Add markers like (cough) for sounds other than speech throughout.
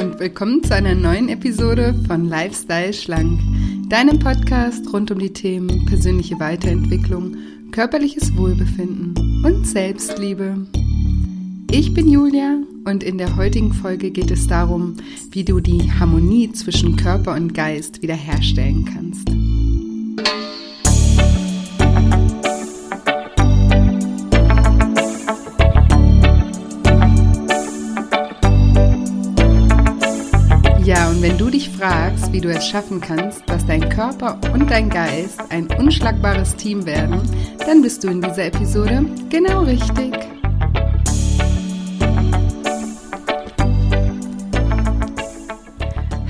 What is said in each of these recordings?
und willkommen zu einer neuen Episode von Lifestyle Schlank, deinem Podcast rund um die Themen persönliche Weiterentwicklung, körperliches Wohlbefinden und Selbstliebe. Ich bin Julia und in der heutigen Folge geht es darum, wie du die Harmonie zwischen Körper und Geist wiederherstellen kannst. Du dich fragst, wie du es schaffen kannst, dass dein Körper und dein Geist ein unschlagbares Team werden, dann bist du in dieser Episode genau richtig.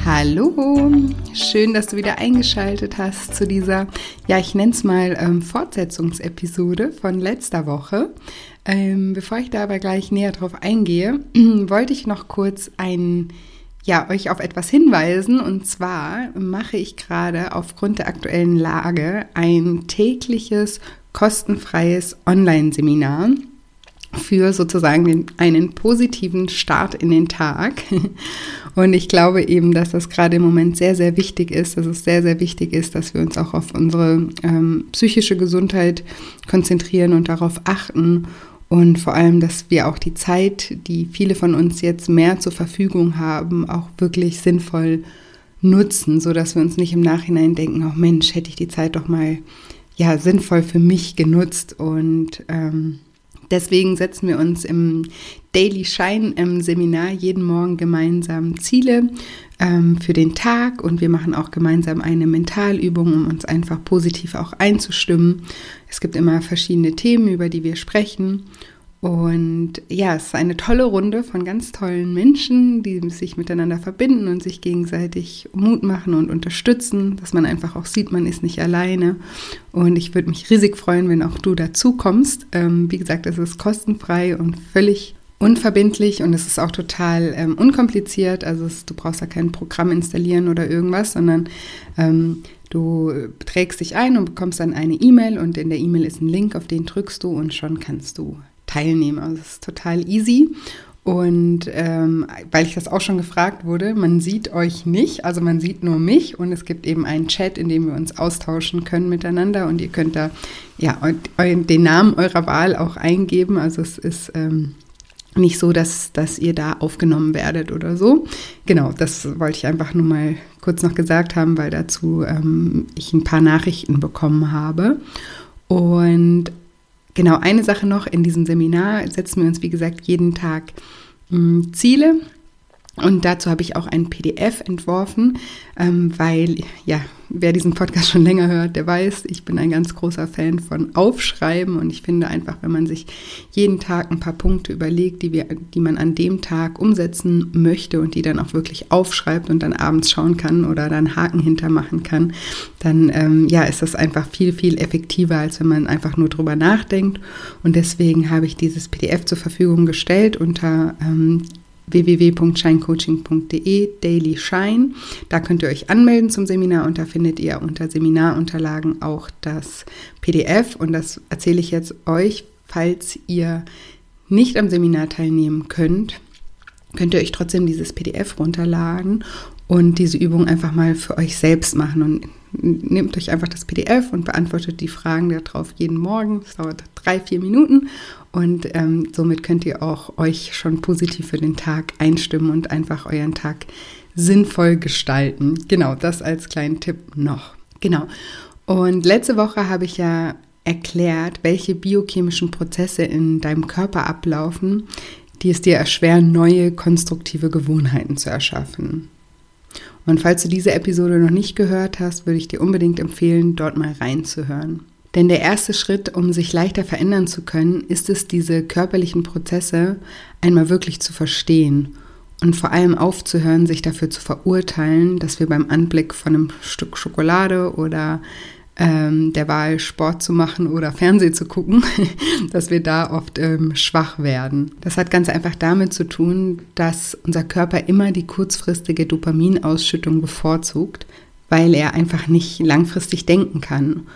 Hallo, schön, dass du wieder eingeschaltet hast zu dieser, ja, ich nenne es mal ähm, Fortsetzungsepisode von letzter Woche. Ähm, bevor ich da aber gleich näher drauf eingehe, (clears throat) wollte ich noch kurz einen ja, euch auf etwas hinweisen. Und zwar mache ich gerade aufgrund der aktuellen Lage ein tägliches kostenfreies Online-Seminar für sozusagen einen positiven Start in den Tag. (laughs) Und ich glaube eben, dass das gerade im Moment sehr, sehr wichtig ist, dass es sehr, sehr wichtig ist, dass wir uns auch auf unsere ähm, psychische Gesundheit konzentrieren und darauf achten und vor allem, dass wir auch die Zeit, die viele von uns jetzt mehr zur Verfügung haben, auch wirklich sinnvoll nutzen, so dass wir uns nicht im Nachhinein denken, oh Mensch, hätte ich die Zeit doch mal ja sinnvoll für mich genutzt. Und ähm, Deswegen setzen wir uns im Daily Shine im Seminar jeden Morgen gemeinsam Ziele ähm, für den Tag und wir machen auch gemeinsam eine Mentalübung, um uns einfach positiv auch einzustimmen. Es gibt immer verschiedene Themen, über die wir sprechen und ja, es ist eine tolle Runde von ganz tollen Menschen, die sich miteinander verbinden und sich gegenseitig Mut machen und unterstützen, dass man einfach auch sieht, man ist nicht alleine. Und ich würde mich riesig freuen, wenn auch du dazu kommst. Ähm, wie gesagt, es ist kostenfrei und völlig unverbindlich und es ist auch total ähm, unkompliziert. Also es, du brauchst da kein Programm installieren oder irgendwas, sondern ähm, du trägst dich ein und bekommst dann eine E-Mail und in der E-Mail ist ein Link, auf den drückst du und schon kannst du teilnehmen. Also es ist total easy. Und ähm, weil ich das auch schon gefragt wurde, man sieht euch nicht, also man sieht nur mich und es gibt eben einen Chat, in dem wir uns austauschen können miteinander und ihr könnt da ja den Namen eurer Wahl auch eingeben. Also es ist ähm, nicht so, dass, dass ihr da aufgenommen werdet oder so. Genau, das wollte ich einfach nur mal kurz noch gesagt haben, weil dazu ähm, ich ein paar Nachrichten bekommen habe. Und Genau, eine Sache noch, in diesem Seminar setzen wir uns, wie gesagt, jeden Tag mh, hm, Ziele und dazu habe ich auch ein PDF entworfen, ähm, weil, ja, wer diesen Podcast schon länger hört, der weiß, ich bin ein ganz großer Fan von Aufschreiben und ich finde einfach, wenn man sich jeden Tag ein paar Punkte überlegt, die, wir, die man an dem Tag umsetzen möchte und die dann auch wirklich aufschreibt und dann abends schauen kann oder dann Haken hintermachen kann, dann ähm, ja, ist das einfach viel, viel effektiver, als wenn man einfach nur drüber nachdenkt. Und deswegen habe ich dieses PDF zur Verfügung gestellt unter ähm, www.shinecoaching.de Daily Shine. Da könnt ihr euch anmelden zum Seminar und da findet ihr unter Seminarunterlagen auch das PDF und das erzähle ich jetzt euch, falls ihr nicht am Seminar teilnehmen könnt, könnt ihr euch trotzdem dieses PDF runterladen und diese Übung einfach mal für euch selbst machen und nehmt euch einfach das PDF und beantwortet die Fragen darauf jeden Morgen. Das dauert drei, vier Minuten und ähm, somit könnt ihr auch euch schon positiv für den Tag einstimmen und einfach euren Tag sinnvoll gestalten. Genau, das als kleinen Tipp noch. Genau. Und letzte Woche habe ich ja erklärt, welche biochemischen Prozesse in deinem Körper ablaufen, die es dir erschweren, neue konstruktive Gewohnheiten zu erschaffen. Und falls du diese Episode noch nicht gehört hast, würde ich dir unbedingt empfehlen, dort mal reinzuhören. Denn der erste Schritt, um sich leichter verändern zu können, ist es, diese körperlichen Prozesse einmal wirklich zu verstehen und vor allem aufzuhören, sich dafür zu verurteilen, dass wir beim Anblick von einem Stück Schokolade oder ähm, der Wahl, Sport zu machen oder Fernsehen zu gucken, (laughs) dass wir da oft ähm, schwach werden. Das hat ganz einfach damit zu tun, dass unser Körper immer die kurzfristige Dopaminausschüttung bevorzugt, weil er einfach nicht langfristig denken kann.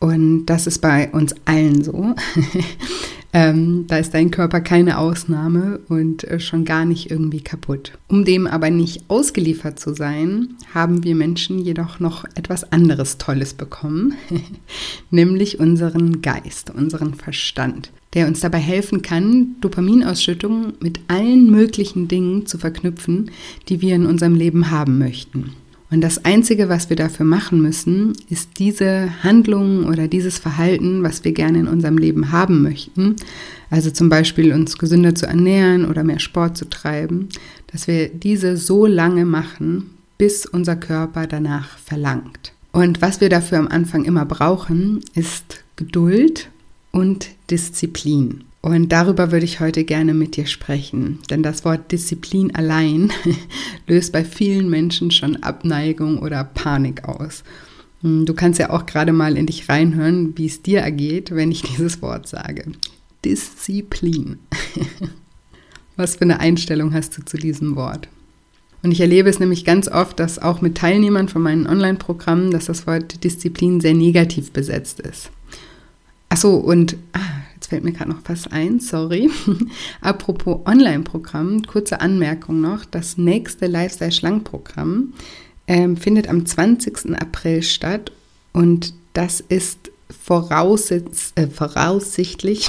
Und das ist bei uns allen so. (laughs) Ähm, da ist dein Körper keine Ausnahme und äh, schon gar nicht irgendwie kaputt. Um dem aber nicht ausgeliefert zu sein, haben wir Menschen jedoch noch etwas anderes Tolles bekommen, (laughs) nämlich unseren Geist, unseren Verstand, der uns dabei helfen kann, Dopaminausschüttung mit allen möglichen Dingen zu verknüpfen, die wir in unserem Leben haben möchten. Und das Einzige, was wir dafür machen müssen, ist diese Handlungen oder dieses Verhalten, was wir gerne in unserem Leben haben möchten, also zum Beispiel uns gesünder zu ernähren oder mehr Sport zu treiben, dass wir diese so lange machen, bis unser Körper danach verlangt. Und was wir dafür am Anfang immer brauchen, ist Geduld und Disziplin. Und darüber würde ich heute gerne mit dir sprechen, denn das Wort Disziplin allein (laughs) löst bei vielen Menschen schon Abneigung oder Panik aus. Hm, du kannst ja auch gerade mal in dich reinhören, wie es dir ergeht, wenn ich (laughs) dieses Wort sage. Disziplin. (laughs) Was für eine Einstellung hast du zu diesem Wort? Und ich erlebe es nämlich ganz oft, dass auch mit Teilnehmern von meinen Online-Programmen, dass das Wort Disziplin sehr negativ besetzt ist. Achso, und ah, Jetzt fällt mir gerade noch was ein, sorry. (laughs) Apropos Online-Programm, kurze Anmerkung noch. Das nächste Lifestyle-Schlank-Programm ähm, findet am 20. April statt und das ist voraussicht, äh, voraussichtlich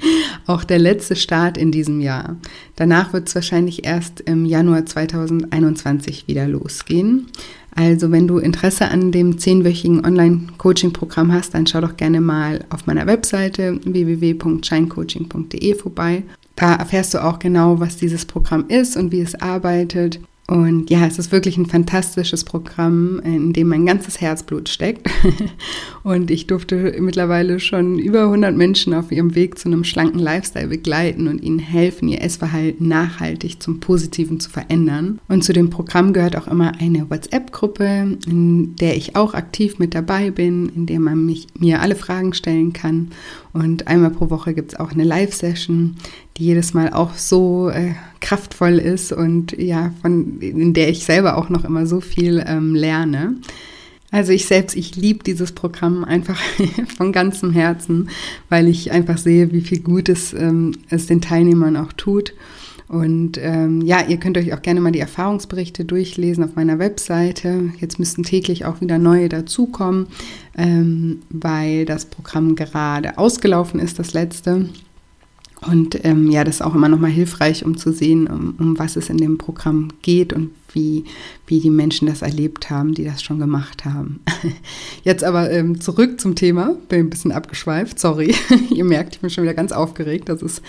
(laughs) auch der letzte Start in diesem Jahr. Danach wird es wahrscheinlich erst im Januar 2021 wieder losgehen. Also wenn du Interesse an dem zehnwöchigen Online-Coaching-Programm hast, dann schau doch gerne mal auf meiner Webseite www.shinecoaching.de vorbei. Da erfährst du auch genau, was dieses Programm ist und wie es arbeitet. Und ja, es ist wirklich ein fantastisches Programm, in dem mein ganzes Herzblut steckt. (laughs) Und ich durfte mittlerweile schon über 100 Menschen auf ihrem Weg zu einem schlanken Lifestyle begleiten und ihnen helfen, ihr Essverhalten nachhaltig zum Positiven zu verändern. Und zu dem Programm gehört auch immer eine WhatsApp-Gruppe, in der ich auch aktiv mit dabei bin, in der man mich, mir alle Fragen stellen kann. Und einmal pro Woche gibt es auch eine Live-Session, die jedes Mal auch so äh, kraftvoll ist und ja, von, in der ich selber auch noch immer so viel ähm, lerne. Also ich selbst, ich liebe dieses Programm einfach (laughs) von ganzem Herzen, weil ich einfach sehe, wie viel Gutes ähm, es den Teilnehmern auch tut. Und ähm, ja, ihr könnt euch auch gerne mal die Erfahrungsberichte durchlesen auf meiner Webseite. Jetzt müssten täglich auch wieder neue dazukommen, ähm, weil das Programm gerade ausgelaufen ist, das letzte. Und ähm, ja, das ist auch immer nochmal hilfreich, um zu sehen, um, um was es in dem Programm geht und wie, wie die Menschen das erlebt haben, die das schon gemacht haben. (laughs) Jetzt aber ähm, zurück zum Thema. Bin ein bisschen abgeschweift, sorry. (laughs) Ihr merkt, ich bin schon wieder ganz aufgeregt, dass es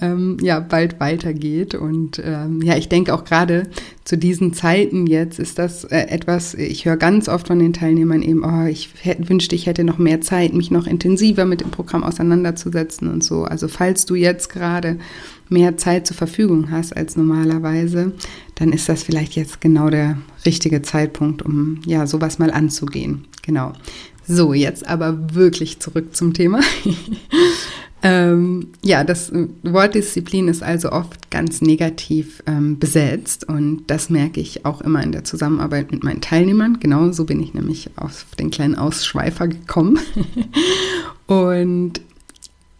ähm, ja bald weitergeht. Und ähm, ja, ich denke auch gerade zu diesen Zeiten jetzt ist das äh, etwas, ich höre ganz oft von den Teilnehmern eben, oh, ich hätte, wünschte, ich hätte noch mehr Zeit, mich noch intensiver mit dem Programm auseinanderzusetzen und so. Also falls du jetzt gerade mehr Zeit zur Verfügung hast als normalerweise, dann ist das vielleicht jetzt genau der richtige Zeitpunkt, um ja sowas mal anzugehen. Genau. So, jetzt aber wirklich zurück zum Thema. (laughs) ähm, ja, das Wort Disziplin ist also oft ganz negativ ähm, besetzt und das merke ich auch immer in der Zusammenarbeit mit meinen Teilnehmern. Genau so bin ich nämlich auf den kleinen Ausschweifer gekommen. (laughs) und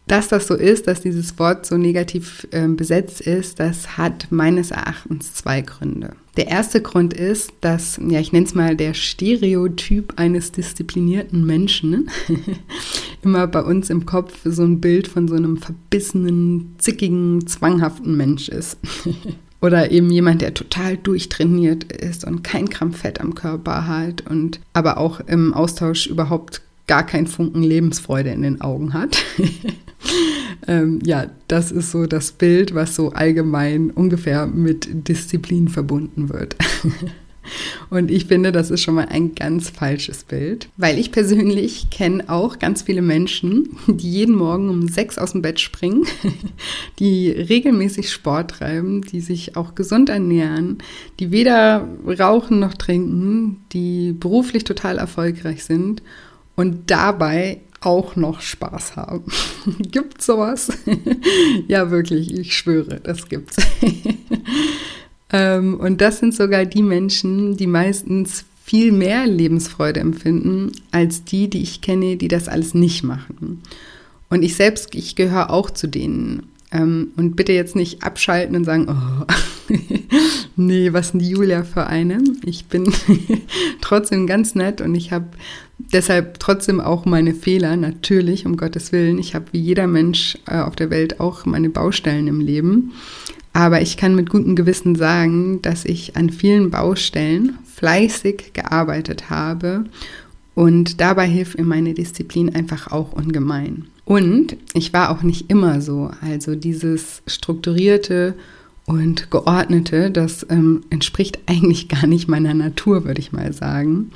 dass das so ist, dass dieses Wort so negativ äh, besetzt ist, das hat meines Erachtens zwei Gründe. Der erste Grund ist, dass, ja, ich nenne es mal der Stereotyp eines disziplinierten Menschen (laughs) immer bei uns im Kopf so ein Bild von so einem verbissenen, zickigen, zwanghaften Mensch ist. (laughs) Oder eben jemand, der total durchtrainiert ist und kein Gramm Fett am Körper hat und aber auch im Austausch überhaupt gar keinen Funken Lebensfreude in den Augen hat. (laughs) (laughs) ähm, ja, das ist so das Bild, was so allgemein ungefähr mit Disziplin verbunden wird. (laughs) Und ich finde, das ist schon mal ein ganz falsches Bild, weil ich persönlich kenne auch ganz viele Menschen, die jeden Morgen um sechs aus dem Bett springen, (laughs) die regelmäßig Sport treiben, die sich auch gesund ernähren, die weder rauchen noch trinken, die beruflich total erfolgreich sind und dabei auch noch Spaß haben. (laughs) Gibt sowas? (laughs) ja, wirklich, ich schwöre, das gibt's. (laughs) ähm, und das sind sogar die Menschen, die meistens viel mehr Lebensfreude empfinden als die, die ich kenne, die das alles nicht machen. Und ich selbst, ich gehöre auch zu denen. Ähm, und bitte jetzt nicht abschalten und sagen, oh, (laughs) nee, was denn die Julia für eine? Ich bin (laughs) trotzdem ganz nett und ich habe deshalb trotzdem auch meine Fehler, natürlich, um Gottes Willen. Ich habe wie jeder Mensch äh, auf der Welt auch meine Baustellen im Leben. Aber ich kann mit gutem Gewissen sagen, dass ich an vielen Baustellen fleißig gearbeitet habe und dabei hilft mir meine Disziplin einfach auch ungemein. Und ich war auch nicht immer so. Also dieses strukturierte und geordnete, das ähm, entspricht (laughs) eigentlich gar nicht meiner Natur, würde ich mal sagen.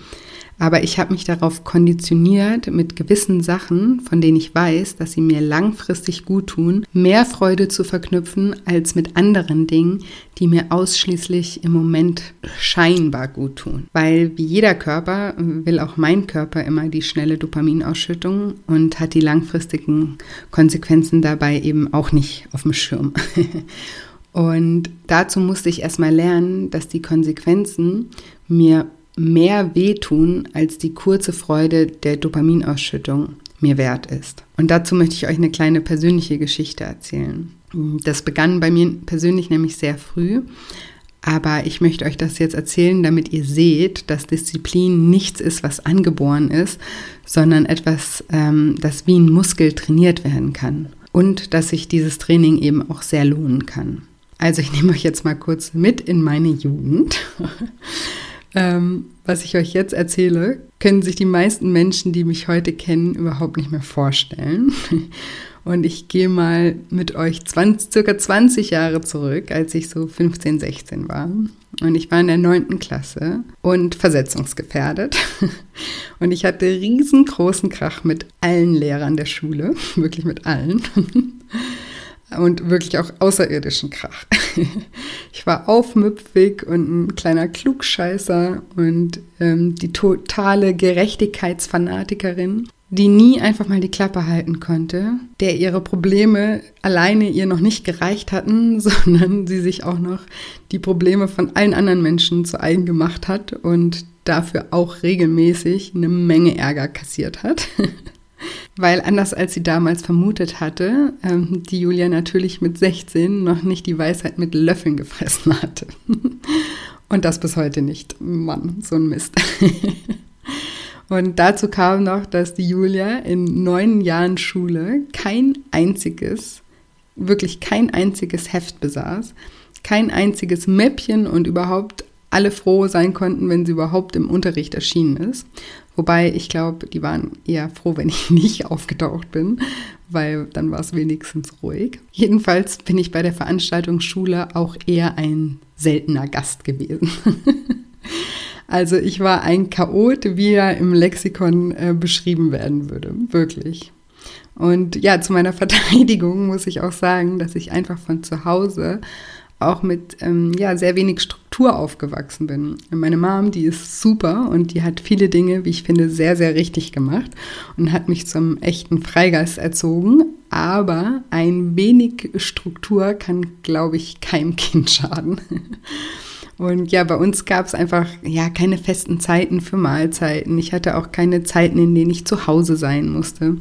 Aber ich habe mich darauf konditioniert, mit gewissen Sachen, von denen ich weiß, dass sie mir langfristig gut tun, mehr Freude zu verknüpfen als mit anderen Dingen, die mir ausschließlich im Moment scheinbar gut tun. Weil wie jeder Körper will auch mein Körper immer die schnelle Dopaminausschüttung und hat die langfristigen Konsequenzen dabei eben auch nicht auf dem Schirm. (laughs) Und dazu musste ich erstmal lernen, dass die Konsequenzen mir mehr wehtun, als die kurze Freude der Dopaminausschüttung mir wert ist. Und dazu möchte ich euch eine kleine persönliche Geschichte erzählen. Das begann bei mir persönlich nämlich sehr früh, aber ich möchte euch das jetzt erzählen, damit ihr seht, dass Disziplin nichts ist, was angeboren ist, sondern etwas, ähm, das wie ein Muskel trainiert werden kann. Und dass sich dieses Training eben auch sehr lohnen kann. Also ich nehme euch jetzt mal kurz mit in meine Jugend. Ähm, was ich euch jetzt erzähle, können sich die meisten Menschen, die mich heute kennen, überhaupt nicht mehr vorstellen. Und ich gehe mal mit euch 20, circa 20 Jahre zurück, als ich so 15, 16 war. Und ich war in der 9. Klasse und versetzungsgefährdet. Und ich hatte riesengroßen Krach mit allen Lehrern der Schule, wirklich mit allen und wirklich auch außerirdischen Krach. (laughs) Ich war aufmüpfig und ein kleiner Klugscheißer und ähm, die totale Gerechtigkeitsfanatikerin, die nie einfach mal die Klappe halten konnte, der ihre Probleme alleine ihr noch nicht gereicht hatten, (laughs) sondern sie sich auch noch die Probleme von allen anderen Menschen zu eigen gemacht hat und dafür auch regelmäßig eine Menge Ärger kassiert hat. (laughs) Weil anders als sie damals vermutet hatte, ähm, die Julia natürlich mit 16 noch nicht die Weisheit mit Löffeln gefressen hatte. (laughs) Und das bis heute nicht. Mann, so ein Mist. (laughs) Und dazu kam noch, dass die Julia in neun Jahren Schule kein einziges, wirklich kein einziges Heft besaß, kein einziges Mäppchen und überhaupt alle froh sein konnten, wenn sie überhaupt im Unterricht erschienen ist. Wobei ich glaube, die waren eher froh, wenn ich (laughs) nicht aufgetaucht bin, weil dann war es wenigstens ruhig. Jedenfalls bin ich bei der Veranstaltung Schule auch eher ein seltener Gast gewesen. (laughs) also ich war ein Chaot, wie er im Lexikon äh, beschrieben werden würde, wirklich. Und ja, zu meiner (laughs) Verteidigung muss ich auch sagen, dass ich einfach von zu Hause auch mit ähm, ja, sehr wenig Struktur aufgewachsen bin. Meine Mom, die ist super und die hat viele Dinge, wie ich finde, sehr, sehr richtig gemacht und hat mich zum echten Freigeist erzogen. Aber ein wenig Struktur kann, glaube ich, keinem (laughs) Kind schaden. Und ja, bei uns gab es einfach ja keine festen Zeiten für Mahlzeiten. Ich hatte auch keine Zeiten, in denen ich zu Hause sein musste.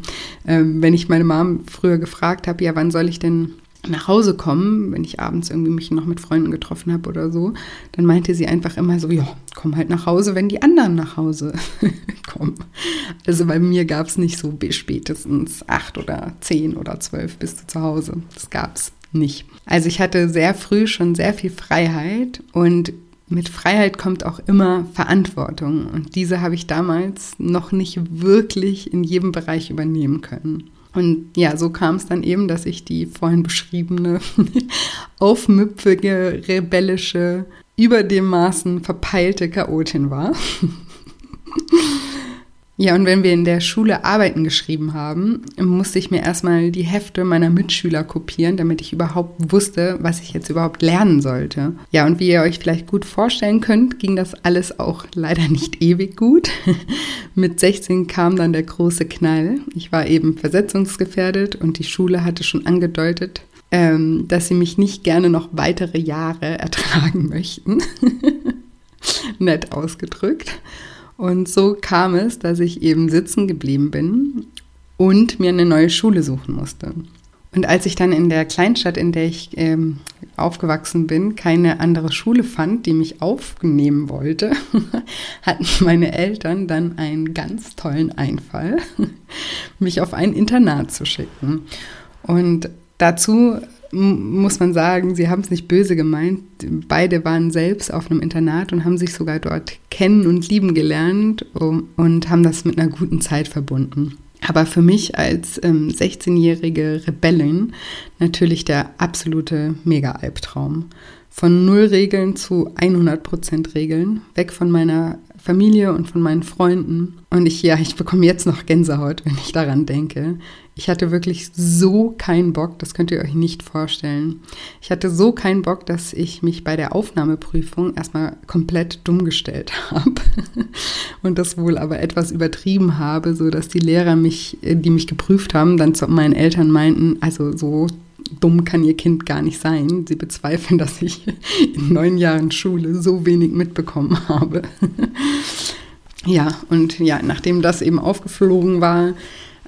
Ähm, wenn ich meine Mom früher gefragt habe, ja, wann soll ich denn nach Hause kommen, wenn ich abends irgendwie mich noch mit Freunden getroffen habe oder so, dann meinte sie einfach immer so, ja, komm halt nach Hause, wenn die anderen nach Hause (laughs) kommen. Also bei mir gab es nicht so bis spätestens acht oder zehn oder zwölf bist du zu Hause. Das gab es nicht. Also ich hatte sehr früh schon sehr viel Freiheit und mit Freiheit kommt auch immer Verantwortung. Und diese habe ich damals noch nicht wirklich in jedem Bereich übernehmen können. Und ja, so kam es dann eben, dass ich die vorhin beschriebene, (laughs) aufmüpfige, rebellische, über dem Maßen verpeilte Chaotin war. (laughs) Ja, und wenn wir in der Schule Arbeiten geschrieben haben, musste ich mir erstmal die Hefte meiner Mitschüler kopieren, damit ich überhaupt wusste, was ich jetzt überhaupt lernen sollte. Ja, und wie ihr euch vielleicht gut vorstellen könnt, ging das alles auch leider nicht (laughs) ewig gut. Mit 16 kam dann der große Knall. Ich war eben versetzungsgefährdet und die Schule hatte schon angedeutet, ähm, dass sie mich nicht gerne noch weitere Jahre (laughs) ertragen möchten. (laughs) Nett ausgedrückt. Und so kam es, dass ich eben sitzen geblieben bin und mir eine neue Schule suchen musste. Und als ich dann in der Kleinstadt, in der ich ähm, aufgewachsen bin, keine andere Schule fand, die mich aufnehmen wollte, (laughs) hatten meine Eltern dann einen ganz tollen Einfall, (laughs) mich auf ein Internat zu schicken. Und dazu muss man sagen, sie haben es nicht böse gemeint. Beide waren selbst auf einem Internat und haben sich sogar dort kennen und lieben gelernt und haben das mit einer guten Zeit verbunden. Aber für mich als ähm, 16-jährige Rebellin natürlich der absolute Mega-Albtraum. Von null Regeln zu 100% Regeln, weg von meiner Familie und von meinen Freunden. Und ich, ja, ich bekomme jetzt noch Gänsehaut, wenn ich daran denke. Ich hatte wirklich so keinen Bock, das könnt ihr euch nicht vorstellen. Ich hatte so keinen Bock, dass ich mich bei der Aufnahmeprüfung erstmal komplett dumm gestellt (laughs) habe und das wohl aber etwas übertrieben habe, so dass die Lehrer mich, die mich geprüft haben, dann zu meinen Eltern meinten, also so dumm kann ihr Kind gar nicht sein. Sie bezweifeln, (laughs) dass ich in neun Jahren Schule so wenig mitbekommen habe. (laughs) ja, und ja, nachdem das eben aufgeflogen war,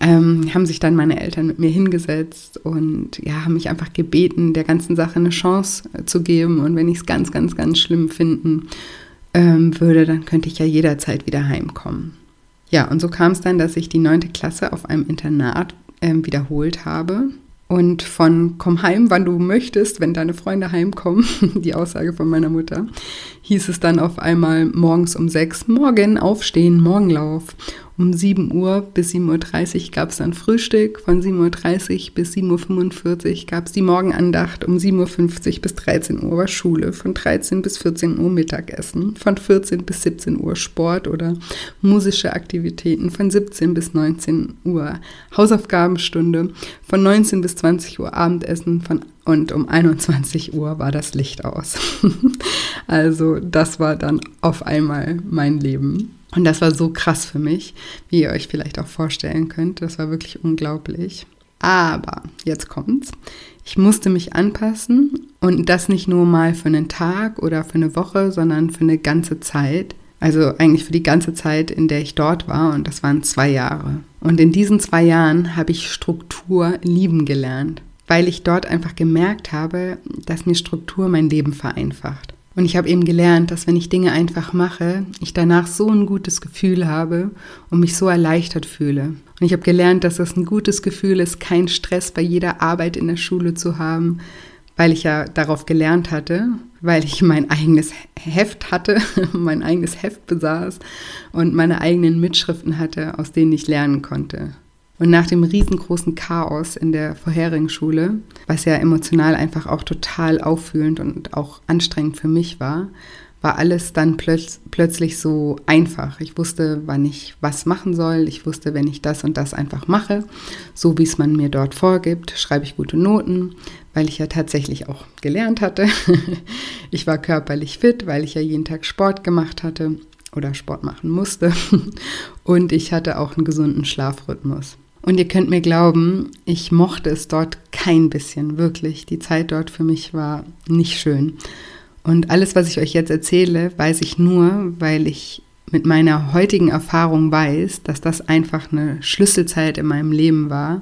ähm, haben sich dann meine Eltern mit mir hingesetzt und ja, haben mich einfach gebeten, der ganzen Sache eine Chance äh, zu geben. Und wenn ich es ganz, ganz, ganz schlimm finden ähm, würde, dann könnte ich ja jederzeit wieder heimkommen. Ja, und so kam es dann, dass ich die neunte Klasse auf einem Internat ähm, wiederholt habe und von komm heim, wann du möchtest, wenn deine Freunde heimkommen, (laughs) die Aussage von meiner Mutter, hieß es dann auf einmal morgens um sechs, morgen aufstehen, Morgenlauf. Um 7 Uhr bis 7.30 Uhr gab es dann Frühstück. Von 7.30 Uhr bis 7.45 Uhr gab es die Morgenandacht. Um 7.50 Uhr bis 13 Uhr war Schule. Von 13 bis 14 Uhr Mittagessen. Von 14 bis 17 Uhr Sport oder musische Aktivitäten. Von 17 bis 19 Uhr Hausaufgabenstunde. Von 19 bis 20 Uhr Abendessen. Von und um 21 Uhr war das Licht aus. (laughs) also das war dann auf einmal mein Leben. Und das war so krass für mich, wie ihr euch vielleicht auch vorstellen könnt. Das war wirklich unglaublich. Aber jetzt kommt's. Ich musste mich anpassen und das nicht nur mal für einen Tag oder für eine Woche, sondern für eine ganze Zeit. Also eigentlich für die ganze Zeit, in der ich dort war und das waren zwei Jahre. Und in diesen zwei Jahren habe ich Struktur lieben gelernt, weil ich dort einfach gemerkt habe, dass mir Struktur mein Leben vereinfacht. Und ich habe eben gelernt, dass wenn ich Dinge einfach mache, ich danach so ein gutes Gefühl habe und mich so erleichtert fühle. Und ich habe gelernt, dass es ein gutes Gefühl ist, keinen Stress bei jeder Arbeit in der Schule zu haben, weil ich ja darauf gelernt hatte, weil ich mein eigenes Heft hatte, (laughs) mein eigenes Heft besaß und meine eigenen Mitschriften hatte, aus denen ich lernen konnte. Und nach dem riesengroßen Chaos in der vorherigen Schule, was ja emotional einfach auch total auffühlend und auch anstrengend für mich war, war alles dann plötz plötzlich so einfach. Ich wusste, wann ich was machen soll. Ich wusste, wenn ich das und das einfach mache, so wie es man mir dort vorgibt, schreibe ich gute Noten, weil ich ja tatsächlich auch gelernt hatte. (laughs) ich war körperlich fit, weil ich ja jeden Tag Sport gemacht hatte oder Sport machen musste. (laughs) Und ich hatte auch einen gesunden Schlafrhythmus. Und ihr könnt mir glauben, ich mochte es dort kein bisschen, wirklich. Die Zeit dort für mich war nicht schön. Und alles, was ich euch jetzt erzähle, weiß ich nur, weil ich mit meiner heutigen Erfahrung weiß, dass das einfach eine Schlüsselzeit in meinem Leben war,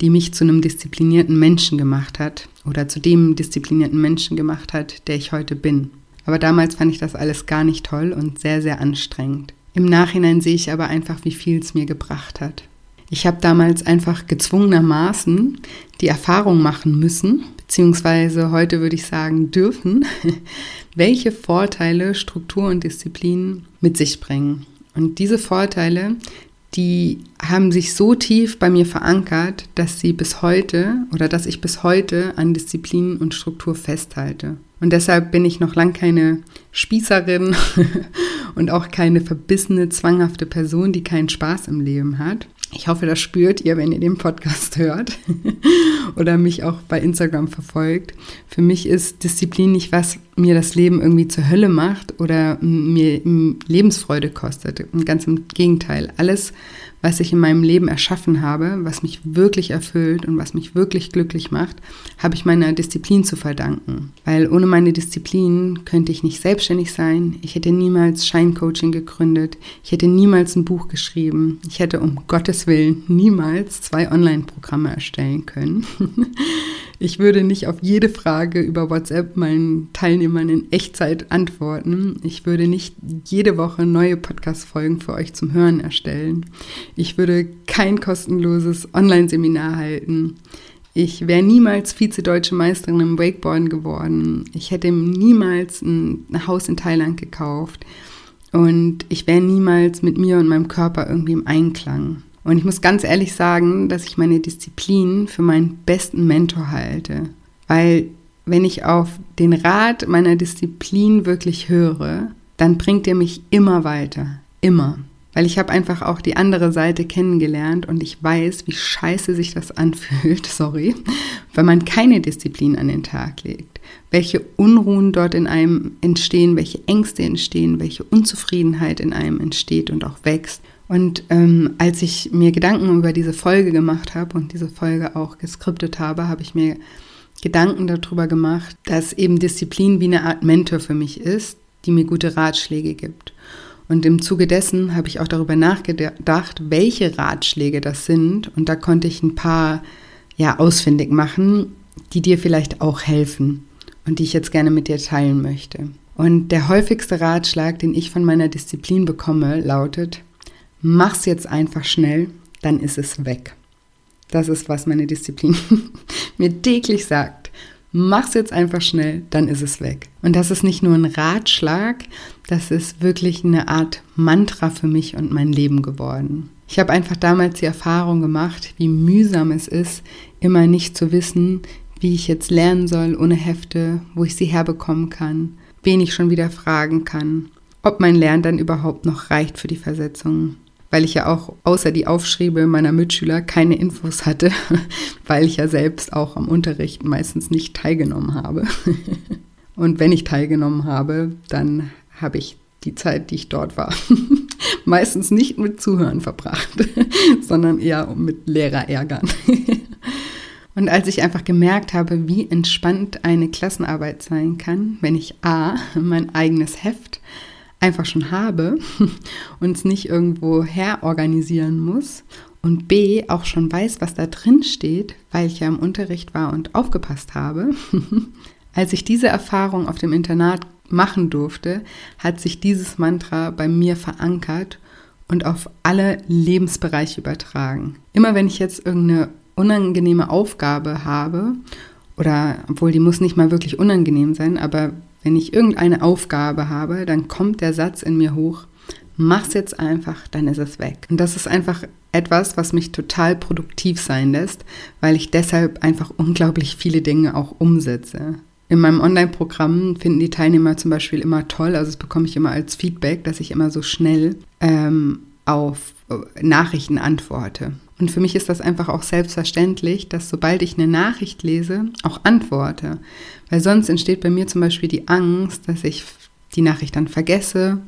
die mich zu einem disziplinierten Menschen gemacht hat oder zu dem disziplinierten Menschen gemacht hat, der ich heute bin. Aber damals fand ich das alles gar nicht toll und sehr, sehr anstrengend. Im Nachhinein sehe ich aber einfach, wie viel es mir gebracht hat. Ich habe damals einfach gezwungenermaßen die Erfahrung machen müssen, beziehungsweise heute würde ich sagen dürfen, (laughs) welche Vorteile Struktur und Disziplin mit sich bringen. Und diese Vorteile, die haben sich so tief bei mir verankert, dass sie bis heute oder dass ich bis heute an Disziplin und Struktur festhalte. Und deshalb bin ich noch lang keine Spießerin (laughs) und auch keine verbissene, zwanghafte Person, die keinen Spaß im Leben hat, ich hoffe, das spürt ihr, wenn ihr den Podcast hört (laughs) oder mich auch bei Instagram verfolgt. Für mich ist Disziplin nicht, was mir das Leben irgendwie zur Hölle macht oder mir Lebensfreude kostet. Ganz im Gegenteil. Alles, was ich in meinem Leben erschaffen habe, was mich wirklich erfüllt und was mich wirklich glücklich macht, habe ich meiner Disziplin zu verdanken. Weil ohne meine Disziplin könnte ich nicht selbstständig sein, ich hätte niemals Scheincoaching gegründet, ich hätte niemals ein Buch geschrieben, ich hätte um Gottes Willen niemals zwei Online-Programme erstellen können. (laughs) Ich würde nicht auf jede Frage über WhatsApp meinen Teilnehmern in Echtzeit antworten. Ich würde nicht jede Woche neue Podcast-Folgen für euch zum Hören erstellen. Ich würde kein kostenloses Online-Seminar halten. Ich wäre niemals Vize-Deutsche Meisterin im Wakeboarden geworden. Ich hätte niemals ein Haus in Thailand gekauft. Und ich wäre niemals mit mir und meinem Körper irgendwie im Einklang. Und ich muss ganz ehrlich sagen, dass ich meine Disziplin für meinen besten Mentor halte. Weil wenn ich auf den Rat meiner Disziplin wirklich höre, dann bringt er mich immer weiter. Immer. Weil ich habe einfach auch die andere Seite kennengelernt und ich weiß, wie scheiße sich das anfühlt, (laughs) sorry, wenn man keine Disziplin an den Tag legt. Welche Unruhen dort in einem entstehen, welche Ängste entstehen, welche Unzufriedenheit in einem entsteht und auch wächst. Und ähm, als ich mir Gedanken über diese Folge gemacht habe und diese Folge auch geskriptet habe, habe ich mir Gedanken darüber gemacht, dass eben Disziplin wie eine Art Mentor für mich ist, die mir gute Ratschläge gibt. Und im Zuge dessen habe ich auch darüber nachgedacht, welche Ratschläge das sind. Und da konnte ich ein paar ja ausfindig machen, die dir vielleicht auch helfen und die ich jetzt gerne mit dir teilen möchte. Und der häufigste Ratschlag, den ich von meiner Disziplin bekomme, lautet, mach's jetzt einfach schnell, dann ist es weg. Das ist, was meine Disziplin (laughs) mir täglich sagt. Mach's jetzt einfach schnell, dann ist es weg. Und das ist nicht nur ein Ratschlag, das ist wirklich eine Art Mantra für mich und mein Leben geworden. Ich habe einfach damals die Erfahrung gemacht, wie mühsam es ist, immer nicht zu wissen, wie ich jetzt lernen soll ohne Hefte, wo ich sie herbekommen kann, wen ich schon wieder fragen kann, ob mein Lernen dann überhaupt noch reicht für die Versetzung weil ich ja auch außer die Aufschriebe meiner Mitschüler keine Infos hatte, (laughs) weil ich ja selbst auch am Unterricht meistens nicht teilgenommen habe. (laughs) Und wenn ich teilgenommen habe, dann habe ich die Zeit, die ich dort war, (laughs) meistens nicht mit Zuhören verbracht, sondern eher mit Lehrer ärgern. Und als ich einfach gemerkt habe, wie entspannt eine Klassenarbeit sein kann, wenn ich A, mein eigenes Heft einfach schon habe (laughs) und es nicht irgendwo herorganisieren muss und B auch schon weiß, was da drin steht, weil ich ja im Unterricht war und aufgepasst habe. (laughs) Als ich diese Erfahrung auf dem Internat machen durfte, hat sich dieses Mantra bei mir verankert und auf alle Lebensbereiche übertragen. Immer wenn ich jetzt irgendeine unangenehme Aufgabe habe, oder obwohl die muss nicht mal wirklich unangenehm sein, aber wenn ich irgendeine Aufgabe habe, dann kommt der Satz in mir hoch, mach's jetzt einfach, dann ist es weg. Und das ist einfach etwas, was mich total produktiv sein lässt, weil ich deshalb einfach unglaublich viele Dinge auch umsetze. In meinem Online-Programm finden die Teilnehmer zum Beispiel immer toll, also das bekomme ich immer als Feedback, dass ich immer so schnell ähm, auf äh, Nachrichten antworte. Und für mich ist das einfach auch selbstverständlich, dass sobald ich eine Nachricht lese, auch antworte. Weil sonst entsteht bei mir zum Beispiel die Angst, dass ich die Nachricht dann vergesse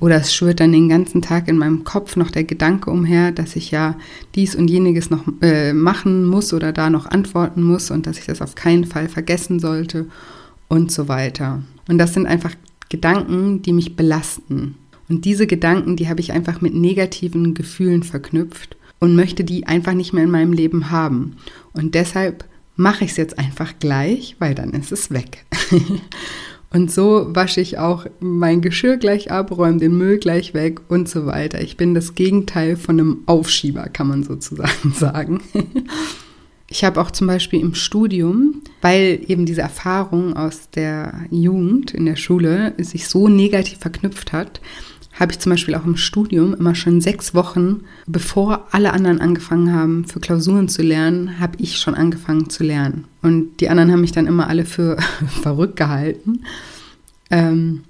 oder es schwirrt dann den ganzen Tag in meinem Kopf noch der Gedanke umher, dass ich ja dies und jeniges noch äh, machen muss oder da noch antworten muss und dass ich das auf keinen Fall vergessen sollte und so weiter. Und das sind einfach Gedanken, die mich belasten. Und diese Gedanken, die habe ich einfach mit negativen Gefühlen verknüpft und möchte die einfach nicht mehr in meinem Leben haben. Und deshalb mache ich es jetzt einfach gleich, weil dann ist es weg. (laughs) und so wasche ich auch mein Geschirr gleich ab, räume den Müll gleich weg und so weiter. Ich bin das Gegenteil von einem Aufschieber, kann man sozusagen (laughs) sagen. Ich habe auch zum Beispiel im Studium, weil eben diese Erfahrung aus der Jugend in der Schule sich so negativ verknüpft hat, habe ich zum Beispiel auch im Studium immer schon sechs Wochen, bevor alle anderen angefangen haben, für Klausuren zu lernen, habe ich schon angefangen zu lernen. Und die anderen haben mich dann immer alle für (laughs) verrückt gehalten. Ähm,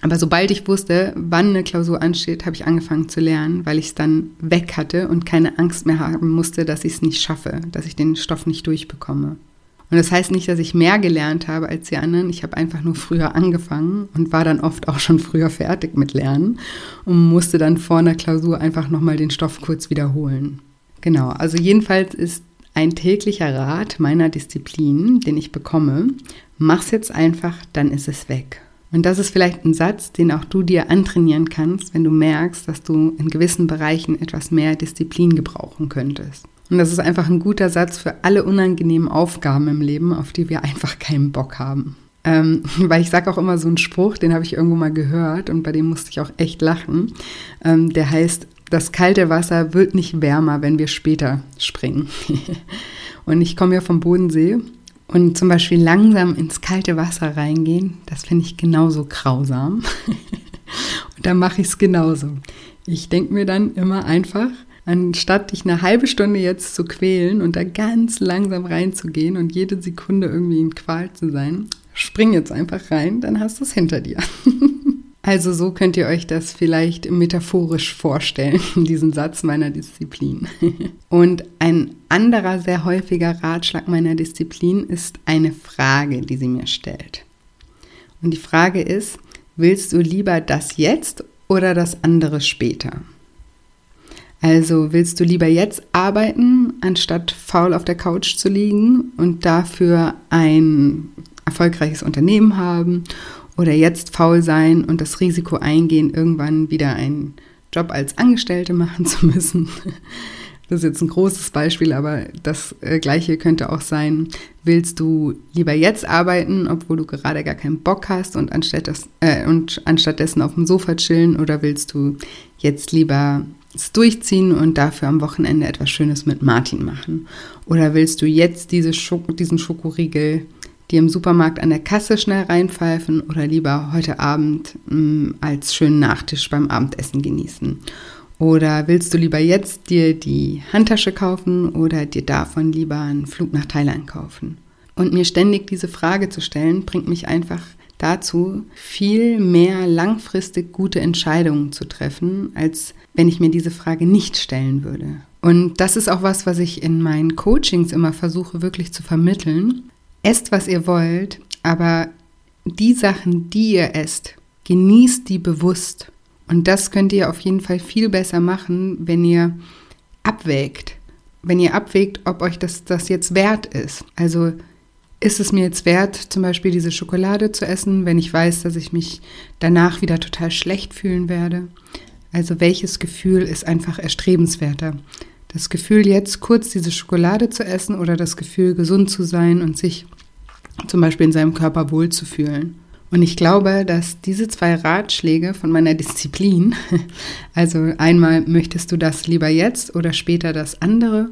aber sobald ich wusste, wann eine Klausur ansteht, habe ich angefangen zu lernen, weil ich es dann weg hatte und keine Angst mehr haben musste, dass ich es nicht schaffe, dass ich den Stoff nicht durchbekomme. Und das heißt nicht, dass ich mehr gelernt habe als die anderen. Ich habe einfach nur früher angefangen und war dann oft auch schon früher fertig mit Lernen und musste dann vor einer Klausur einfach nochmal den Stoff kurz wiederholen. Genau, also jedenfalls ist ein täglicher Rat meiner Disziplin, den ich bekomme, mach's jetzt einfach, dann ist es weg. Und das ist vielleicht ein Satz, den auch du dir antrainieren kannst, wenn du merkst, dass du in gewissen Bereichen etwas mehr Disziplin gebrauchen könntest. Und das ist einfach ein guter Satz für alle unangenehmen Aufgaben im Leben, auf die wir einfach keinen Bock haben. Ähm, (laughs) weil ich sage auch immer so einen Spruch, den habe ich irgendwo mal gehört und bei dem musste ich auch echt lachen. Ähm, der heißt, das kalte Wasser wird nicht wärmer, wenn wir später springen. (laughs) und ich komme ja vom Bodensee und zum Beispiel langsam ins kalte Wasser reingehen, das finde ich genauso grausam. (laughs) und da mache ich es genauso. Ich denke mir dann immer einfach, anstatt dich eine halbe Stunde jetzt zu quälen und da ganz langsam reinzugehen und jede Sekunde irgendwie in Qual zu sein, spring jetzt einfach rein, dann hast du es hinter dir. (laughs) Also so könnt ihr euch das vielleicht metaphorisch vorstellen, (laughs) diesen Satz meiner Disziplin. (laughs) Und ein anderer sehr häufiger Ratschlag meiner Disziplin ist eine Frage, die sie mir stellt. Und die Frage ist, willst du lieber das jetzt oder das andere später? Also willst du lieber jetzt arbeiten, anstatt faul auf der Couch zu liegen und dafür ein erfolgreiches Unternehmen haben oder jetzt faul sein und das Risiko eingehen, irgendwann wieder einen Job als Angestellte machen zu müssen. (laughs) Das ist jetzt ein großes Beispiel, aber das äh, gleiche könnte auch sein, willst du lieber jetzt arbeiten, obwohl du gerade gar keinen Bock hast und, anstatt das, äh, und anstattdessen auf dem Sofa chillen oder willst du jetzt lieber es durchziehen und dafür am Wochenende etwas Schönes mit Martin machen? Oder willst du jetzt diese Schoko, diesen Schokoriegel die im Supermarkt an der Kasse schnell reinpfeifen oder lieber heute Abend mh, mm, als schönen Nachtisch beim Abendessen genießen? Oder willst du lieber jetzt dir die Handtasche kaufen oder dir davon lieber einen Flug nach Thailand kaufen? Und mir ständig diese Frage zu stellen, bringt mich einfach dazu, viel mehr langfristig gute Entscheidungen zu treffen, als wenn ich mir diese Frage nicht stellen würde. Und das ist auch was, was ich in meinen Coachings immer versuche wirklich zu vermitteln, Esst, was ihr wollt, aber die Sachen, die ihr esst, genießt die bewusst. Und das könnt ihr auf jeden Fall viel besser machen, wenn ihr abwägt. Wenn ihr abwägt, ob euch das, das jetzt wert ist. Also ist es mir jetzt wert, zum Beispiel diese Schokolade zu essen, wenn ich weiß, dass ich mich danach wieder total schlecht fühlen werde? Also welches Gefühl ist einfach erstrebenswerter? Das Gefühl, jetzt kurz diese Schokolade zu essen oder das Gefühl, gesund zu sein und sich zum Beispiel in seinem Körper wohlzufühlen. Und ich glaube, dass diese zwei Ratschläge von meiner Disziplin, (laughs) also einmal möchtest du das lieber jetzt oder später das andere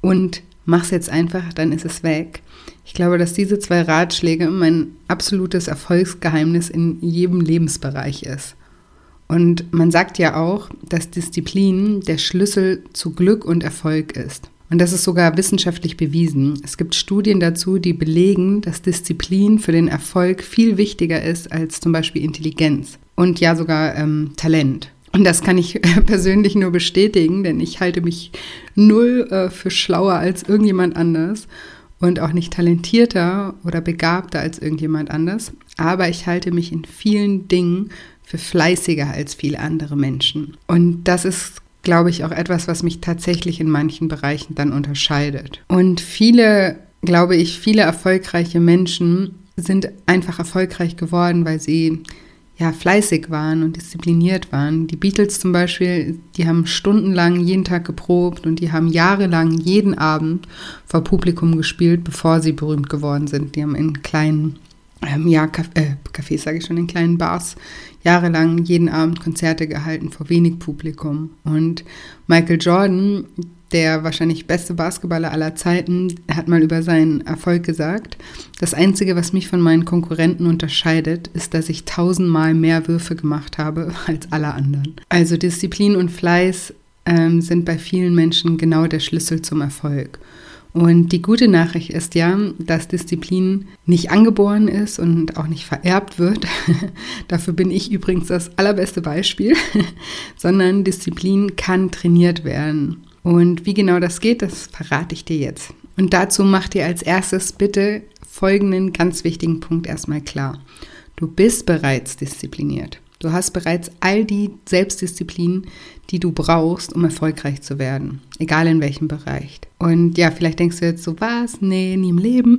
und mach's jetzt einfach, dann ist es weg. Ich glaube, dass diese zwei Ratschläge mein absolutes Erfolgsgeheimnis in jedem Lebensbereich ist. Und man sagt ja auch, dass Disziplin der Schlüssel zu Glück und Erfolg ist. Und das ist sogar wissenschaftlich bewiesen. Es gibt Studien dazu, die belegen, dass Disziplin für den Erfolg viel wichtiger ist als zum Beispiel Intelligenz und ja sogar ähm, Talent. Und das kann ich (laughs) persönlich nur bestätigen, denn ich halte mich null äh, für schlauer als irgendjemand anders und auch nicht talentierter oder begabter als irgendjemand anders. Aber ich halte mich in vielen Dingen für fleißiger als viele andere Menschen. Und das ist glaube ich, auch etwas, was mich tatsächlich in manchen Bereichen dann unterscheidet. Und viele, glaube ich, viele erfolgreiche Menschen sind einfach erfolgreich geworden, weil sie ja fleißig waren und diszipliniert waren. Die Beatles zum Beispiel, die haben stundenlang jeden Tag geprobt und die haben jahrelang jeden Abend vor Publikum gespielt, bevor sie berühmt geworden sind. Die haben in kleinen ähm, ja, Caf äh, Cafés, sage ich schon, in kleinen Bars jahrelang jeden Abend Konzerte gehalten vor wenig Publikum. Und Michael Jordan, der wahrscheinlich beste Basketballer aller Zeiten, hat mal über seinen Erfolg gesagt, das Einzige, was mich von meinen Konkurrenten unterscheidet, ist, dass ich tausendmal mehr Würfe gemacht habe (laughs) als alle anderen. Also Disziplin und Fleiß ähm, sind bei vielen Menschen genau der Schlüssel zum Erfolg. Und die gute Nachricht ist ja, dass Disziplin nicht angeboren ist und auch nicht vererbt wird. (laughs) Dafür bin ich übrigens das allerbeste Beispiel, (laughs) sondern Disziplin kann trainiert werden. Und wie genau das geht, das verrate ich dir jetzt. Und dazu mach dir als erstes bitte folgenden ganz wichtigen Punkt erstmal klar. Du bist bereits diszipliniert. Du hast bereits all die Selbstdisziplin, die du brauchst, um erfolgreich zu werden, egal in welchem Bereich. Und ja, vielleicht denkst du jetzt so, was? Nee, nie im Leben.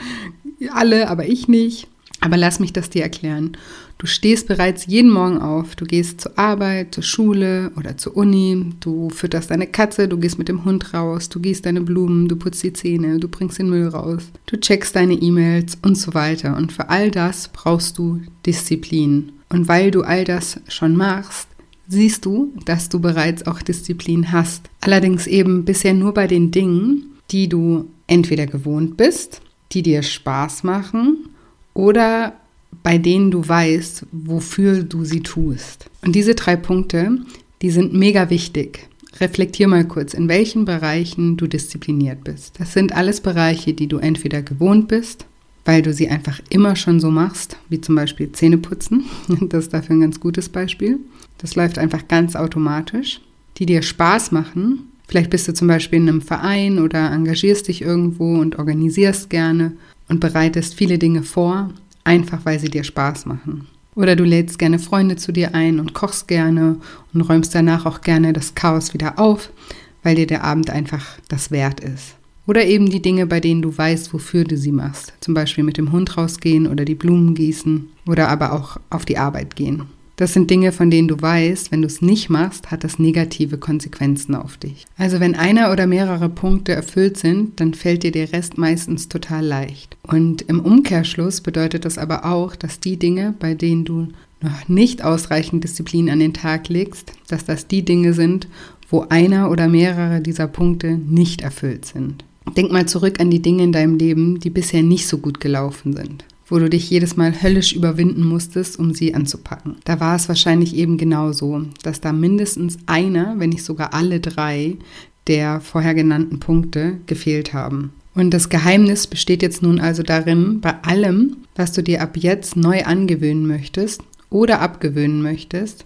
(laughs) Alle, aber ich nicht. Aber lass mich das dir erklären. Du stehst bereits jeden Morgen auf. Du gehst zur Arbeit, zur Schule oder zur Uni. Du fütterst deine Katze, du gehst mit dem Hund raus, du gießt deine Blumen, du putzt die Zähne, du bringst den Müll raus, du checkst deine E-Mails und so weiter. Und für all das brauchst du Disziplin. Und weil du all das schon machst, siehst du, dass du bereits auch Disziplin hast. Allerdings eben bisher nur bei den Dingen, die du entweder gewohnt bist, die dir Spaß machen oder bei denen du weißt, wofür du sie tust. Und diese drei Punkte, die sind mega wichtig. Reflektier mal kurz, in welchen Bereichen du diszipliniert bist. Das sind alles Bereiche, die du entweder gewohnt bist, weil du sie einfach immer schon so machst, wie zum Beispiel Zähneputzen. (laughs) Das ist dafür ein ganz gutes Beispiel. Das läuft einfach ganz automatisch. Die dir Spaß machen. Vielleicht bist du zum Beispiel in einem Verein oder engagierst dich irgendwo und organisierst gerne und bereitest viele Dinge vor, einfach weil sie dir Spaß machen. Oder du lädst gerne Freunde zu dir ein und kochst gerne und räumst danach auch gerne das Chaos wieder auf, weil dir der Abend einfach das wert ist. Oder eben die Dinge, bei denen du weißt, wofür du sie machst. Zum Beispiel mit dem Hund rausgehen oder die Blumen gießen oder aber auch auf die Arbeit gehen. Das sind Dinge, von denen du weißt, wenn du es nicht machst, hat das negative Konsequenzen auf dich. Also wenn einer oder mehrere Punkte erfüllt sind, dann fällt dir der Rest meistens total leicht. Und im Umkehrschluss bedeutet das aber auch, dass die Dinge, bei denen du noch nicht ausreichend Disziplin an den Tag legst, dass das die Dinge sind, wo einer oder mehrere dieser Punkte nicht erfüllt sind. Denk mal zurück an die Dinge in deinem Leben, die bisher nicht so gut gelaufen sind wo du dich jedes Mal höllisch überwinden musstest, um sie anzupacken. Da war es wahrscheinlich eben genauso, dass da mindestens einer, wenn nicht sogar alle drei der vorher genannten Punkte gefehlt haben. Und das Geheimnis besteht jetzt nun also darin, bei allem, was du dir ab jetzt neu angewöhnen möchtest oder abgewöhnen möchtest,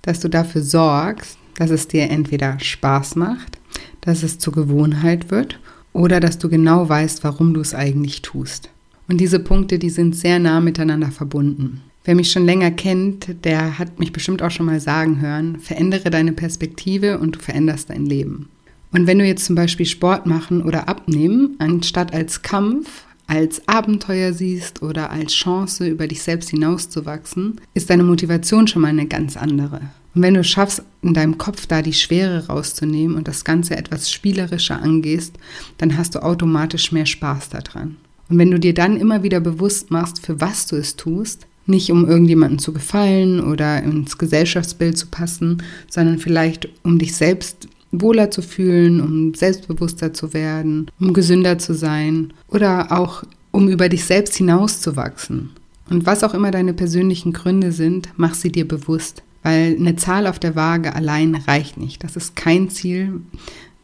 dass du dafür sorgst, dass es dir entweder Spaß macht, dass es zur Gewohnheit wird oder dass du genau weißt, warum du es eigentlich tust. Und diese Punkte, die sind sehr nah miteinander verbunden. Wer mich schon länger kennt, der hat mich bestimmt auch schon mal sagen hören, verändere deine Perspektive und du veränderst dein Leben. Und wenn du jetzt zum Beispiel Sport machen oder abnehmen, anstatt als Kampf, als Abenteuer siehst oder als Chance, über dich selbst hinauszuwachsen, ist deine Motivation schon mal eine ganz andere. Und wenn du schaffst, in deinem Kopf da die Schwere rauszunehmen und das Ganze etwas spielerischer angehst, dann hast du automatisch mehr Spaß daran. Und wenn du dir dann immer wieder bewusst machst, für was du es tust, nicht um irgendjemandem zu gefallen oder ins Gesellschaftsbild zu passen, sondern vielleicht um dich selbst wohler zu fühlen, um selbstbewusster zu werden, um gesünder zu sein oder auch um über dich selbst hinauszuwachsen. Und was auch immer deine persönlichen Gründe sind, mach sie dir bewusst, weil eine Zahl auf der Waage allein reicht nicht. Das ist kein Ziel,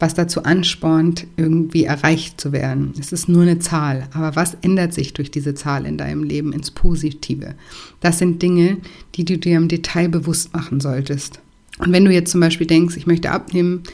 was dazu anspornt, irgendwie erreicht zu werden. Es ist nur eine Zahl, aber was ändert sich durch diese Zahl in deinem Leben ins Positive? Das sind Dinge, die du dir im Detail bewusst machen solltest. Und wenn du jetzt zum Beispiel denkst, ich möchte abnehmen,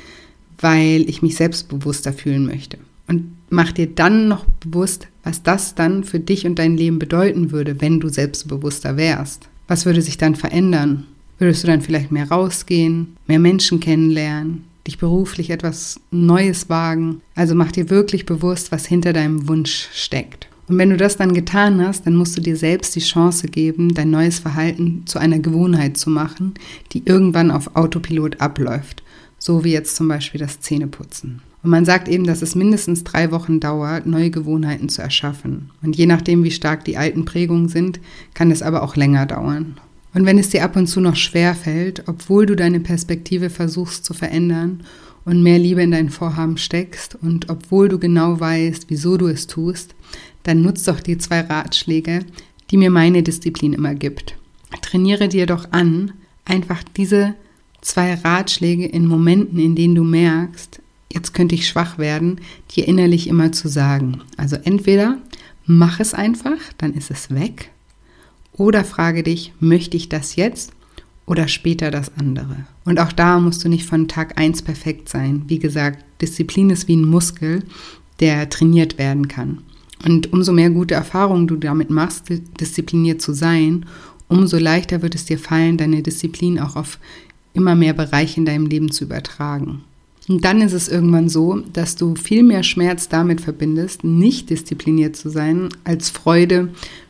weil ich mich selbstbewusster fühlen möchte. Und mach dir dann noch bewusst, was das dann für dich und dein Leben bedeuten würde, wenn du selbstbewusster wärst. Was würde sich dann verändern? Würdest du dann vielleicht mehr rausgehen, mehr Menschen kennenlernen, dich beruflich etwas Neues wagen. Also mach dir wirklich bewusst, was hinter deinem Wunsch steckt. Und wenn du das dann getan hast, dann musst du dir selbst die Chance geben, dein neues Verhalten zu einer Gewohnheit zu machen, die irgendwann auf Autopilot abläuft. So wie jetzt zum Beispiel das Zähneputzen. Und man sagt eben, dass es mindestens drei Wochen dauert, neue Gewohnheiten zu erschaffen. Und je nachdem, wie stark die alten Prägungen sind, kann es aber auch länger dauern. Und wenn es dir ab und zu noch schwer fällt, obwohl du deine Perspektive versuchst zu verändern und mehr Liebe in dein Vorhaben steckst und obwohl du genau weißt, wieso du es tust, dann nutz doch die zwei Ratschläge, die mir meine Disziplin immer gibt. Trainiere dir doch an, einfach diese zwei Ratschläge in Momenten, in denen du merkst, jetzt könnte ich schwach werden, dir innerlich immer zu sagen. Also entweder mach es einfach, dann ist es weg, oder frage dich, möchte ich das jetzt oder später das andere? Und auch da musst du nicht von Tag 1 perfekt sein. Wie gesagt, Disziplin ist wie ein Muskel. der trainiert werden kann. Und umso mehr gute Erfahrungen du damit machst, diszipliniert zu sein, umso leichter wird es dir fallen, deine Disziplin auch auf immer mehr Bereiche in deinem Leben zu übertragen. Und dann ist es irgendwann so, dass du viel mehr Schmerz damit verbindest, nicht diszipliniert zu sein, als Freude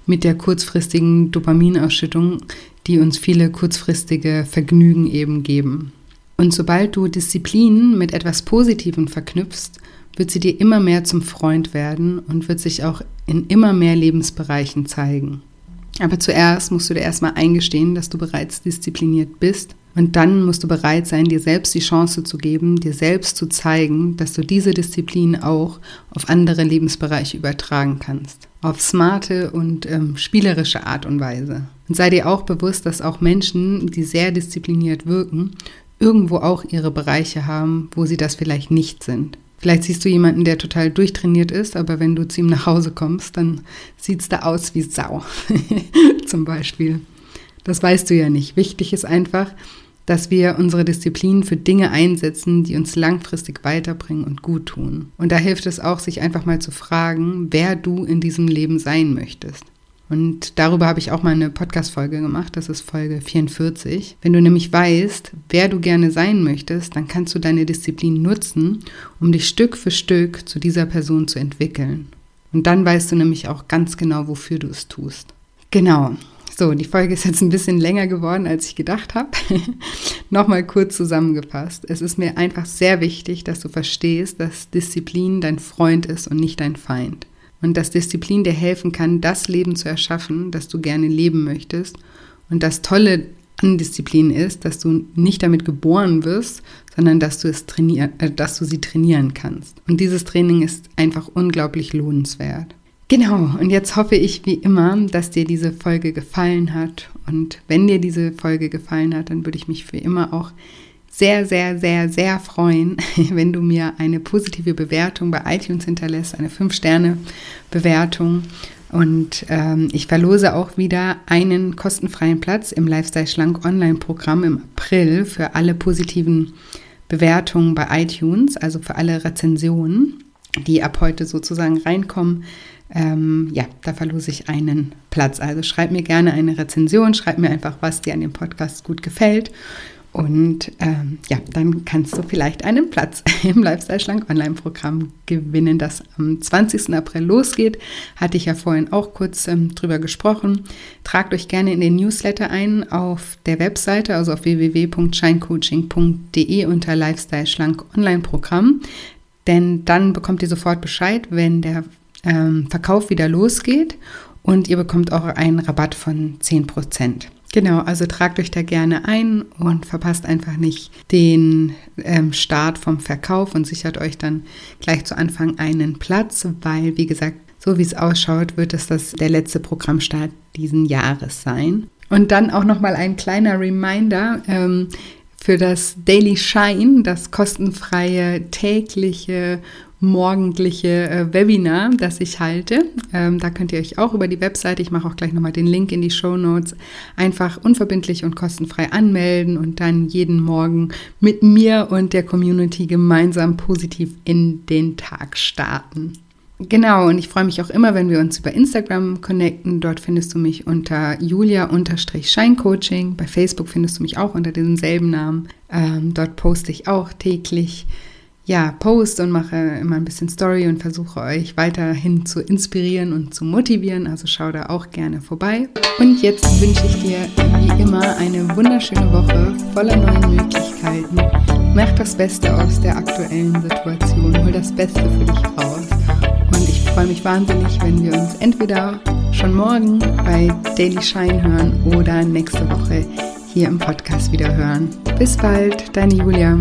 mit der kurzfristigen Dopaminausschüttung, die uns viele kurzfristige Vergnügen eben geben. Und sobald du Disziplin mit etwas Positivem verknüpfst, wird sie dir immer mehr zum Freund werden und wird sich auch in immer mehr Lebensbereichen zeigen. Aber zuerst musst du dir erstmal eingestehen, dass du bereits diszipliniert bist. Und dann musst du bereit sein, dir selbst die Chance zu geben, dir selbst zu zeigen, dass du diese Disziplin auch auf andere Lebensbereiche übertragen kannst. Auf smarte und ähm, spielerische Art und Weise. Und sei dir auch bewusst, dass auch Menschen, die sehr diszipliniert wirken, irgendwo auch ihre Bereiche haben, wo sie das vielleicht nicht sind. Vielleicht siehst du jemanden, der total durchtrainiert ist, aber wenn du zu ihm nach Hause kommst, dann sieht es da aus wie Sau. (laughs) Zum Beispiel. Das weißt du ja nicht. Wichtig ist einfach, dass wir unsere Disziplin für Dinge einsetzen, die uns langfristig weiterbringen und gut tun. Und da hilft es auch, sich einfach mal zu fragen, wer du in diesem Leben sein möchtest. Und darüber habe ich auch mal eine Podcast-Folge gemacht. Das ist Folge 44. Wenn du nämlich weißt, wer du gerne sein möchtest, dann kannst du deine Disziplin nutzen, um dich Stück für Stück zu dieser Person zu entwickeln. Und dann weißt du nämlich auch ganz genau, wofür du es tust. Genau. So, die Folge ist jetzt ein bisschen länger geworden, als ich gedacht habe. (laughs) Nochmal kurz zusammengefasst. Es ist mir einfach sehr wichtig, dass du verstehst, dass Disziplin dein Freund ist und nicht dein Feind und dass Disziplin dir helfen kann, das Leben zu erschaffen, das du gerne leben möchtest. Und das Tolle an Disziplin ist, dass du nicht damit geboren wirst, sondern dass du es trainieren, äh, dass du sie trainieren kannst. Und dieses Training ist einfach unglaublich lohnenswert. Genau, und jetzt hoffe ich wie immer, dass dir diese Folge gefallen hat. Und wenn dir diese Folge gefallen hat, dann würde ich mich für immer auch sehr, sehr, sehr, sehr freuen, (laughs) wenn du mir eine positive Bewertung bei iTunes hinterlässt, eine 5-Sterne-Bewertung. Und ähm, ich verlose auch wieder einen kostenfreien Platz im Lifestyle Schlank Online-Programm im April für alle positiven Bewertungen bei iTunes, also für alle Rezensionen, die ab heute sozusagen reinkommen. Ähm, ja, da verlose ich einen Platz. Also schreib mir gerne eine Rezension, schreib mir einfach, was dir an dem Podcast gut gefällt. Und ähm, ja, dann kannst du vielleicht einen Platz (laughs) im Lifestyle Schlank Online-Programm gewinnen, das am 20. April losgeht. Hatte ich ja vorhin auch kurz ähm, drüber gesprochen. Tragt euch gerne in den Newsletter ein auf der Webseite, also auf www.scheincoaching.de unter Lifestyle Schlank Online-Programm. Denn dann bekommt ihr sofort Bescheid, wenn der ähm, Verkauf wieder losgeht und ihr bekommt auch einen Rabatt von 10 Prozent. Genau, also tragt euch da gerne ein und verpasst einfach nicht den ähm, Start vom Verkauf und sichert euch dann gleich zu Anfang einen Platz, weil, wie gesagt, so wie es ausschaut, wird es das der letzte Programmstart diesen Jahres sein. Und dann auch nochmal ein kleiner Reminder. Ähm, für das Daily Shine, das kostenfreie tägliche morgendliche äh, Webinar, das ich halte. Ähm, da könnt ihr euch auch über die Webseite, ich mache auch gleich nochmal den Link in die Show Notes, einfach unverbindlich und kostenfrei anmelden und dann jeden Morgen mit mir und der Community gemeinsam positiv in den Tag starten. Genau, und ich freue mich auch immer, wenn wir uns über Instagram connecten. Dort findest du mich unter julia-scheincoaching. Bei Facebook findest du mich auch unter demselben Namen. Ähm, dort poste ich auch täglich ja, post und mache immer ein bisschen Story und versuche euch weiterhin zu inspirieren und zu motivieren. Also schau da auch gerne vorbei. Und jetzt wünsche ich dir wie immer eine wunderschöne Woche voller neuen Möglichkeiten. Mach das Beste aus der aktuellen Situation. Hol das Beste für dich raus. Und ich freue mich wahnsinnig, wenn wir uns entweder schon morgen bei Daily Shine hören oder nächste Woche hier im Podcast wieder hören. Bis bald, deine Julia.